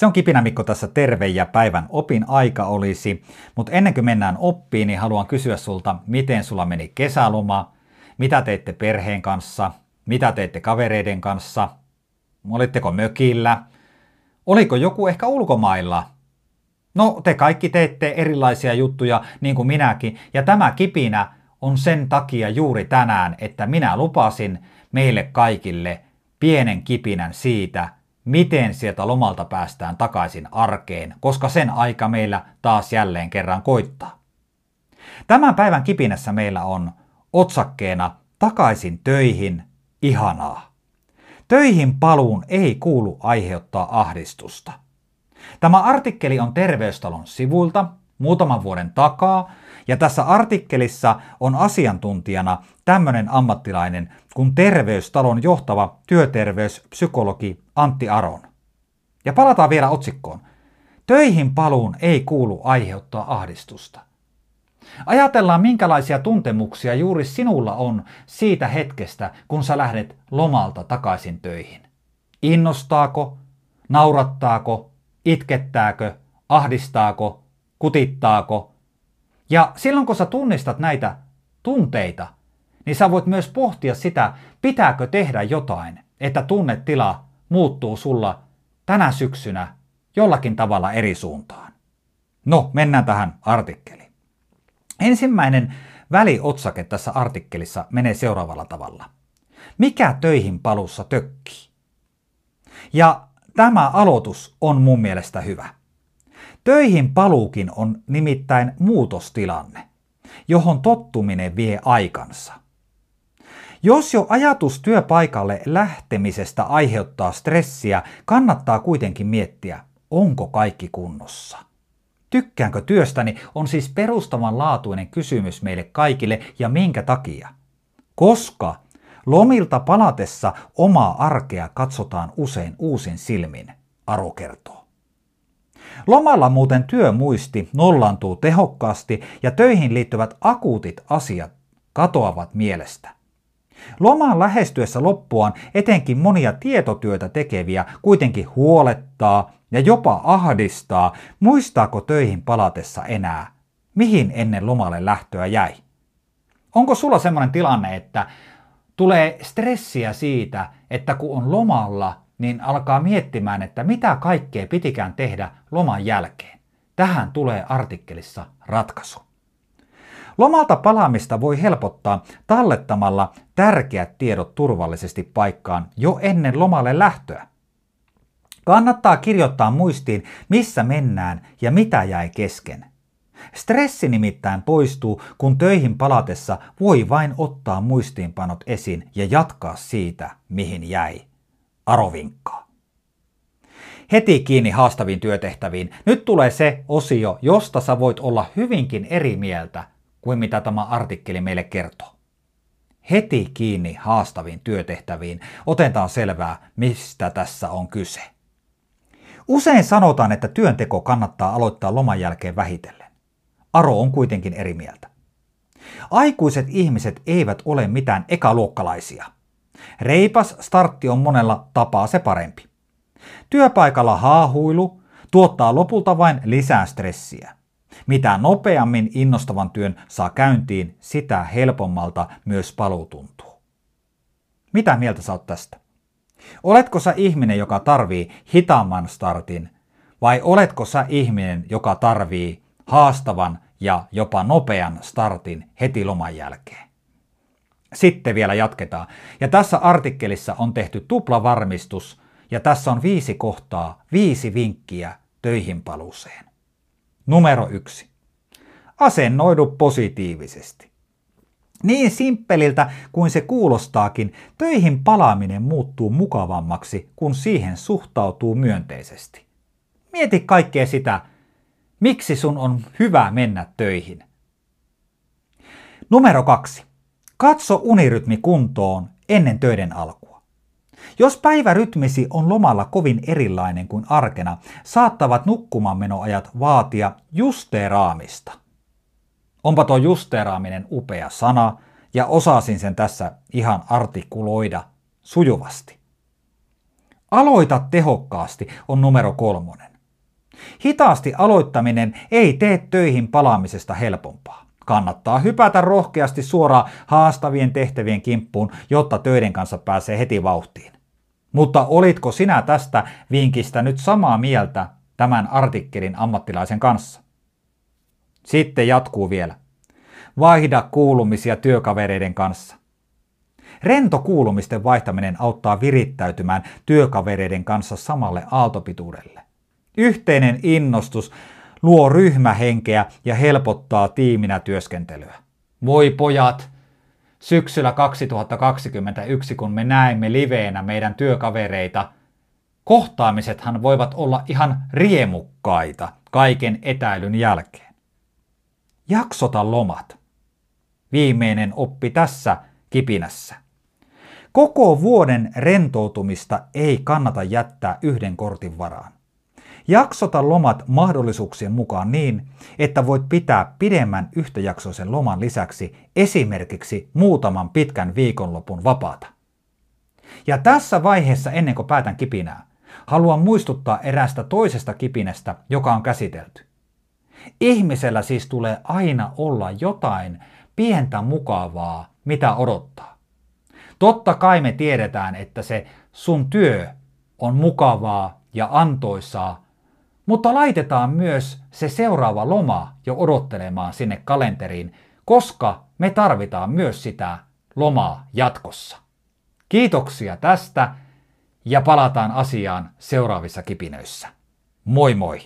Se on Kipinä Mikko tässä terve ja päivän opin aika olisi, mutta ennen kuin mennään oppiin, niin haluan kysyä sulta, miten sulla meni kesäloma, mitä teitte perheen kanssa, mitä teitte kavereiden kanssa, olitteko mökillä, oliko joku ehkä ulkomailla, No, te kaikki teette erilaisia juttuja, niin kuin minäkin, ja tämä kipinä on sen takia juuri tänään, että minä lupasin meille kaikille pienen kipinän siitä, miten sieltä lomalta päästään takaisin arkeen, koska sen aika meillä taas jälleen kerran koittaa. Tämän päivän kipinässä meillä on otsakkeena Takaisin töihin, ihanaa. Töihin paluun ei kuulu aiheuttaa ahdistusta. Tämä artikkeli on Terveystalon sivuilta muutaman vuoden takaa, ja tässä artikkelissa on asiantuntijana tämmöinen ammattilainen kuin Terveystalon johtava työterveyspsykologi Antti Aron. Ja palataan vielä otsikkoon. Töihin paluun ei kuulu aiheuttaa ahdistusta. Ajatellaan, minkälaisia tuntemuksia juuri sinulla on siitä hetkestä, kun sä lähdet lomalta takaisin töihin. Innostaako, naurattaako, itkettääkö, ahdistaako, kutittaako. Ja silloin kun sä tunnistat näitä tunteita, niin sä voit myös pohtia sitä, pitääkö tehdä jotain, että tunnetila muuttuu sulla tänä syksynä jollakin tavalla eri suuntaan. No, mennään tähän artikkeliin. Ensimmäinen väliotsake tässä artikkelissa menee seuraavalla tavalla. Mikä töihin palussa tökkii? Ja tämä aloitus on mun mielestä hyvä. Töihin paluukin on nimittäin muutostilanne, johon tottuminen vie aikansa. Jos jo ajatus työpaikalle lähtemisestä aiheuttaa stressiä, kannattaa kuitenkin miettiä, onko kaikki kunnossa. Tykkäänkö työstäni on siis perustavanlaatuinen kysymys meille kaikille ja minkä takia? Koska lomilta palatessa omaa arkea katsotaan usein uusin silmin, Aro kertoo. Lomalla muuten työmuisti nollantuu tehokkaasti ja töihin liittyvät akuutit asiat katoavat mielestä. Loman lähestyessä loppuaan etenkin monia tietotyötä tekeviä kuitenkin huolettaa ja jopa ahdistaa, muistaako töihin palatessa enää, mihin ennen lomalle lähtöä jäi. Onko sulla sellainen tilanne, että tulee stressiä siitä, että kun on lomalla, niin alkaa miettimään, että mitä kaikkea pitikään tehdä loman jälkeen. Tähän tulee artikkelissa ratkaisu. Lomalta palaamista voi helpottaa tallettamalla tärkeät tiedot turvallisesti paikkaan jo ennen lomalle lähtöä. Kannattaa kirjoittaa muistiin, missä mennään ja mitä jäi kesken. Stressi nimittäin poistuu, kun töihin palatessa voi vain ottaa muistiinpanot esiin ja jatkaa siitä, mihin jäi. Aro vinkkaa. Heti kiinni haastaviin työtehtäviin. Nyt tulee se osio, josta sä voit olla hyvinkin eri mieltä kuin mitä tämä artikkeli meille kertoo. Heti kiinni haastaviin työtehtäviin otetaan selvää, mistä tässä on kyse. Usein sanotaan, että työnteko kannattaa aloittaa loman jälkeen vähitellen. Aro on kuitenkin eri mieltä. Aikuiset ihmiset eivät ole mitään ekaluokkalaisia. Reipas startti on monella tapaa se parempi. Työpaikalla haahuilu tuottaa lopulta vain lisää stressiä. Mitä nopeammin innostavan työn saa käyntiin, sitä helpommalta myös paluu tuntuu. Mitä mieltä sä oot tästä? Oletko sä ihminen, joka tarvii hitaamman startin, vai oletko sä ihminen, joka tarvii haastavan ja jopa nopean startin heti loman jälkeen? Sitten vielä jatketaan. Ja tässä artikkelissa on tehty tuplavarmistus ja tässä on viisi kohtaa, viisi vinkkiä töihin paluuseen. Numero yksi. Asennoidu positiivisesti. Niin simppeliltä kuin se kuulostaakin, töihin palaaminen muuttuu mukavammaksi, kun siihen suhtautuu myönteisesti. Mieti kaikkea sitä, miksi sun on hyvä mennä töihin. Numero kaksi. Katso unirytmi kuntoon ennen töiden alkua. Jos päivärytmisi on lomalla kovin erilainen kuin arkena, saattavat nukkumaanmenoajat vaatia justeeraamista. Onpa tuo justeeraaminen upea sana, ja osasin sen tässä ihan artikuloida sujuvasti. Aloita tehokkaasti on numero kolmonen. Hitaasti aloittaminen ei tee töihin palaamisesta helpompaa. Kannattaa hypätä rohkeasti suoraan haastavien tehtävien kimppuun, jotta töiden kanssa pääsee heti vauhtiin. Mutta olitko sinä tästä vinkistä nyt samaa mieltä tämän artikkelin ammattilaisen kanssa? Sitten jatkuu vielä. Vaihda kuulumisia työkavereiden kanssa. Rento kuulumisten vaihtaminen auttaa virittäytymään työkavereiden kanssa samalle aaltopituudelle. Yhteinen innostus luo ryhmähenkeä ja helpottaa tiiminä työskentelyä. Voi pojat, syksyllä 2021, kun me näemme liveenä meidän työkavereita, kohtaamisethan voivat olla ihan riemukkaita kaiken etäilyn jälkeen. Jaksota lomat. Viimeinen oppi tässä kipinässä. Koko vuoden rentoutumista ei kannata jättää yhden kortin varaan. Jaksota lomat mahdollisuuksien mukaan niin, että voit pitää pidemmän yhtäjaksoisen loman lisäksi esimerkiksi muutaman pitkän viikonlopun vapaata. Ja tässä vaiheessa ennen kuin päätän kipinää, haluan muistuttaa erästä toisesta kipinästä, joka on käsitelty. Ihmisellä siis tulee aina olla jotain pientä mukavaa, mitä odottaa. Totta kai me tiedetään, että se sun työ on mukavaa ja antoisaa mutta laitetaan myös se seuraava loma jo odottelemaan sinne kalenteriin, koska me tarvitaan myös sitä lomaa jatkossa. Kiitoksia tästä ja palataan asiaan seuraavissa kipinöissä. Moi moi!